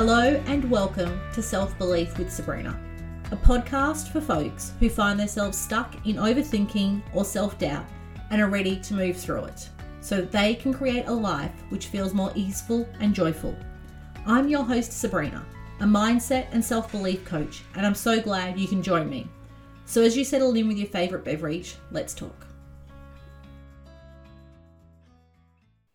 Hello and welcome to Self Belief with Sabrina, a podcast for folks who find themselves stuck in overthinking or self doubt and are ready to move through it so that they can create a life which feels more easeful and joyful. I'm your host, Sabrina, a mindset and self belief coach, and I'm so glad you can join me. So, as you settle in with your favourite beverage, let's talk.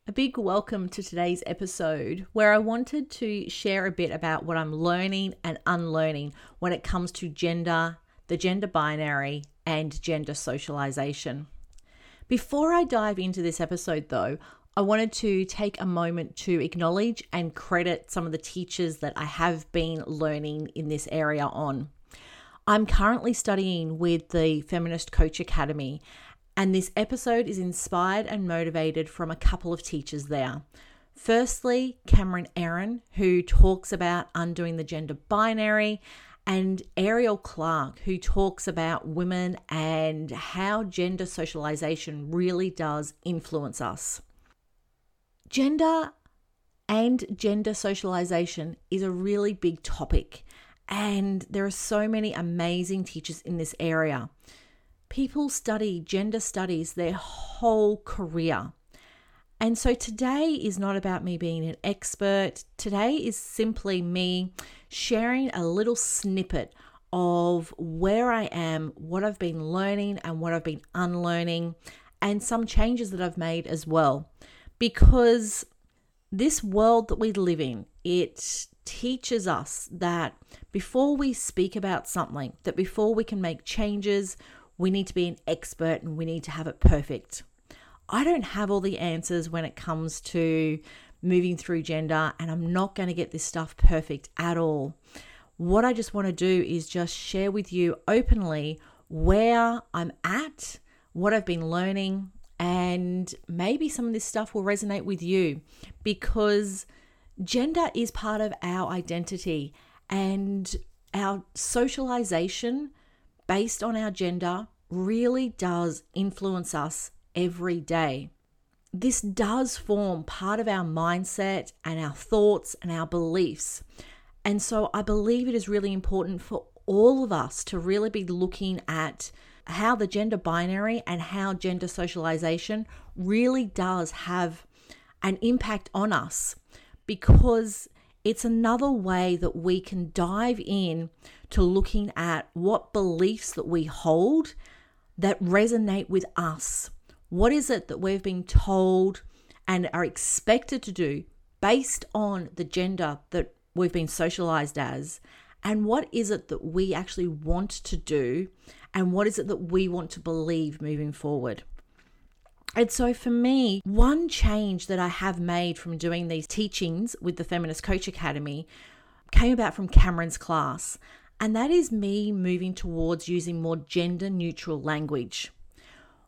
A big welcome to today's episode, where I wanted to share a bit about what I'm learning and unlearning when it comes to gender, the gender binary, and gender socialization. Before I dive into this episode, though, I wanted to take a moment to acknowledge and credit some of the teachers that I have been learning in this area on. I'm currently studying with the Feminist Coach Academy, and this episode is inspired and motivated from a couple of teachers there. Firstly, Cameron Airen, who talks about undoing the gender binary, and Ariel Clark, who talks about women and how gender socialization really does influence us. Gender and gender socialization is a really big topic, and there are so many amazing teachers in this area. People study gender studies their whole career. And so today is not about me being an expert. Today is simply me sharing a little snippet of where I am, what I've been learning, and what I've been unlearning, and some changes that I've made as well. Because this world that we live in, it teaches us that before we speak about something, that before we can make changes, we need to be an expert and we need to have it perfect. I don't have all the answers when it comes to moving through gender, and I'm not going to get this stuff perfect at all. What I just want to do is just share with you openly where I'm at, what I've been learning, and maybe some of this stuff will resonate with you because gender is part of our identity and our socialization based on our gender really does influence us every day. This does form part of our mindset and our thoughts and our beliefs. And so I believe it is really important for all of us to really be looking at how the gender binary and how gender socialization really does have an impact on us because it's another way that we can dive in to looking at what beliefs that we hold that resonate with us. What is it that we've been told and are expected to do based on the gender that we've been socialized as? And what is it that we actually want to do? And what is it that we want to believe moving forward? And so, for me, one change that I have made from doing these teachings with the Feminist Coach Academy came about from Cameron's class. And that is me moving towards using more gender neutral language.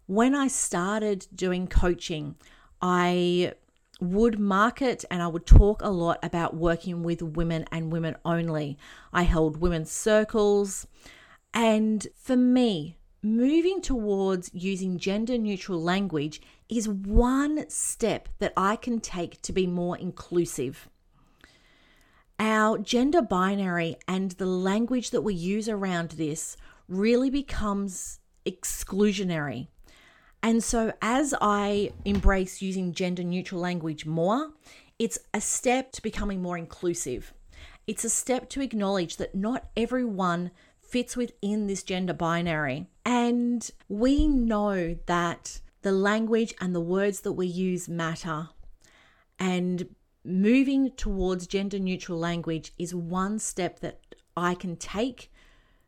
When I started doing coaching, I would market and I would talk a lot about working with women and women only. I held women's circles. And for me, moving towards using gender neutral language is one step that I can take to be more inclusive our gender binary and the language that we use around this really becomes exclusionary. And so, as I embrace using gender neutral language more, it's a step to becoming more inclusive. It's a step to acknowledge that not everyone fits within this gender binary. And we know that the language and the words that we use matter. And moving towards gender neutral language is one step that I can take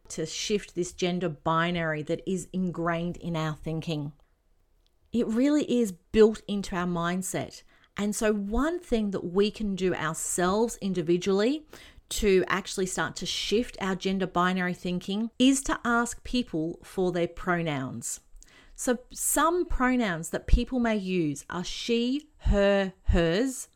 to shift this gender binary that is ingrained in our thinking. It really is built into our mindset. And so, one thing that we can do ourselves individually to actually start to shift our gender binary thinking is to ask people for their pronouns. So, some pronouns that people may use are she, her, hers,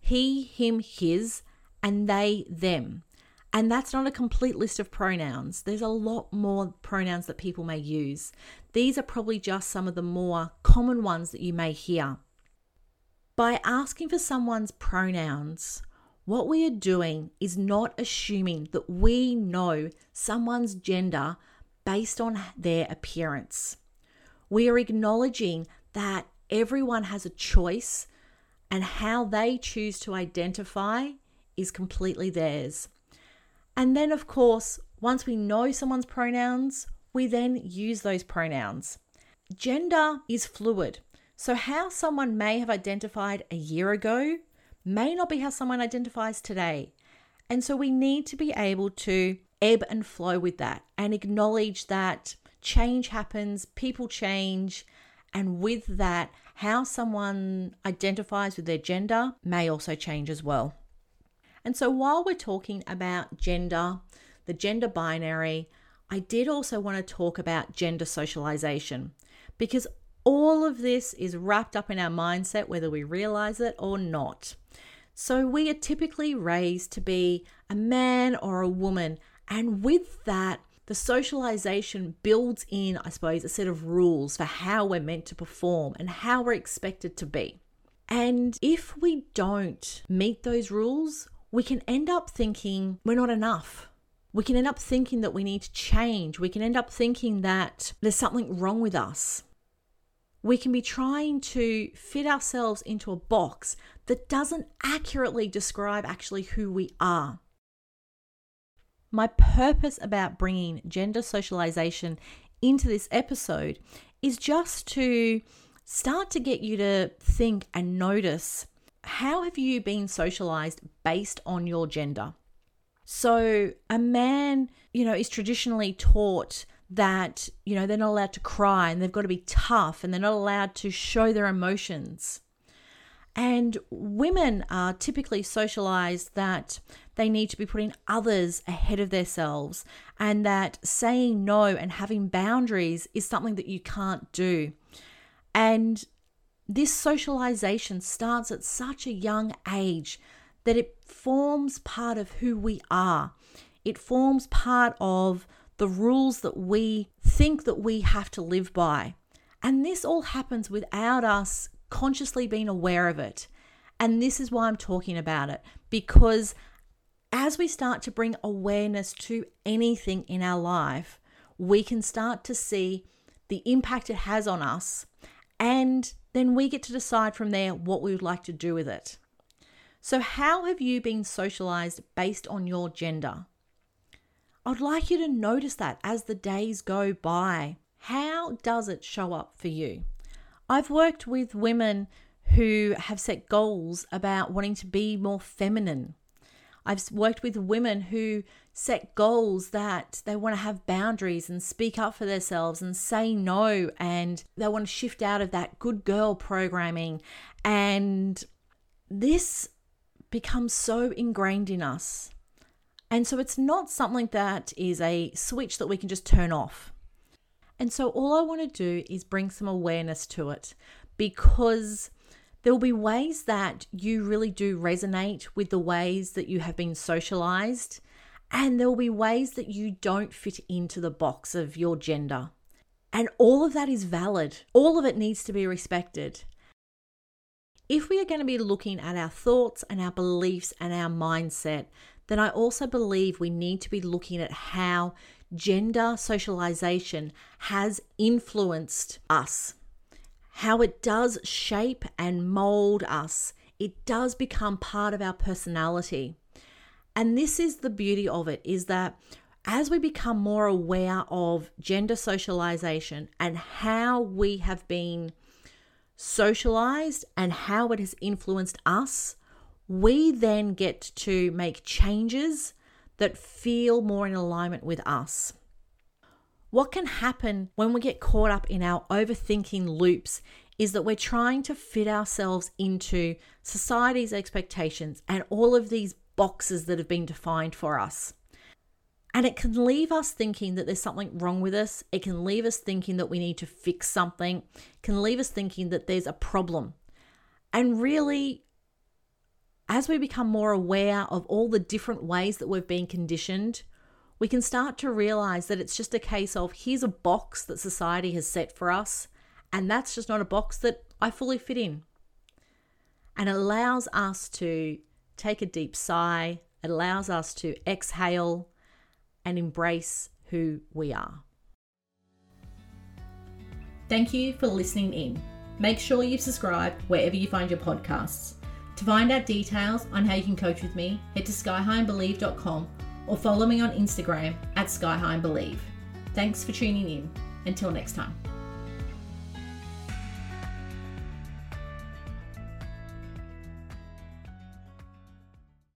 he, him, his, and they, them. And that's not a complete list of pronouns. There's a lot more pronouns that people may use. These are probably just some of the more common ones that you may hear. By asking for someone's pronouns, what we are doing is not assuming that we know someone's gender based on their appearance. We are acknowledging that everyone has a choice and how they choose to identify is completely theirs. And then, of course, once we know someone's pronouns, we then use those pronouns. Gender is fluid. So, how someone may have identified a year ago may not be how someone identifies today. And so, we need to be able to ebb and flow with that and acknowledge that change happens, people change, and with that, how someone identifies with their gender may also change as well. And so, while we're talking about gender, the gender binary, I did also want to talk about gender socialization because all of this is wrapped up in our mindset, whether we realize it or not. So, we are typically raised to be a man or a woman, and with that, the socialization builds in, I suppose, a set of rules for how we're meant to perform and how we're expected to be. And if we don't meet those rules, we can end up thinking we're not enough. We can end up thinking that we need to change. We can end up thinking that there's something wrong with us. We can be trying to fit ourselves into a box that doesn't accurately describe actually who we are. My purpose about bringing gender socialization into this episode is just to start to get you to think and notice how have you been socialized based on your gender? So, a man, you know, is traditionally taught that, you know, they're not allowed to cry and they've got to be tough and they're not allowed to show their emotions. And women are typically socialized that they need to be putting others ahead of themselves and that saying no and having boundaries is something that you can't do. And this socialization starts at such a young age that it forms part of who we are. It forms part of the rules that we think that we have to live by. And this all happens without us consciously being aware of it. And this is why I'm talking about it because as we start to bring awareness to anything in our life, we can start to see the impact it has on us. And then we get to decide from there what we would like to do with it. So, how have you been socialized based on your gender? I'd like you to notice that as the days go by. How does it show up for you? I've worked with women who have set goals about wanting to be more feminine. I've worked with women who set goals that they want to have boundaries and speak up for themselves and say no, and they want to shift out of that good girl programming. And this becomes so ingrained in us. And so it's not something that is a switch that we can just turn off. And so all I want to do is bring some awareness to it because there will be ways that you really do resonate with the ways that you have been socialized, and there will be ways that you don't fit into the box of your gender. And all of that is valid, all of it needs to be respected. If we are going to be looking at our thoughts and our beliefs and our mindset, then I also believe we need to be looking at how gender socialization has influenced us, how it does shape and mold us. It does become part of our personality. And this is the beauty of it is that as we become more aware of gender socialization and how we have been socialized and how it has influenced us, we then get to make changes that feel more in alignment with us. What can happen when we get caught up in our overthinking loops is that we're trying to fit ourselves into society's expectations and all of these boxes that have been defined for us. And it can leave us thinking that there's something wrong with us. It can leave us thinking that we need to fix something. It can leave us thinking that there's a problem. And really, as we become more aware of all the different ways that we've been conditioned, we can start to realize that it's just a case of here's a box that society has set for us, and that's just not a box that I fully fit in. And it allows us to take a deep sigh. It allows us to exhale and embrace who we are. Thank you for listening in. Make sure you subscribe wherever you find your podcasts. To find out details on how you can coach with me, head to skyhighandbelieve.com or follow me on Instagram at skyhighandbelieve. Thanks for tuning in. Until next time.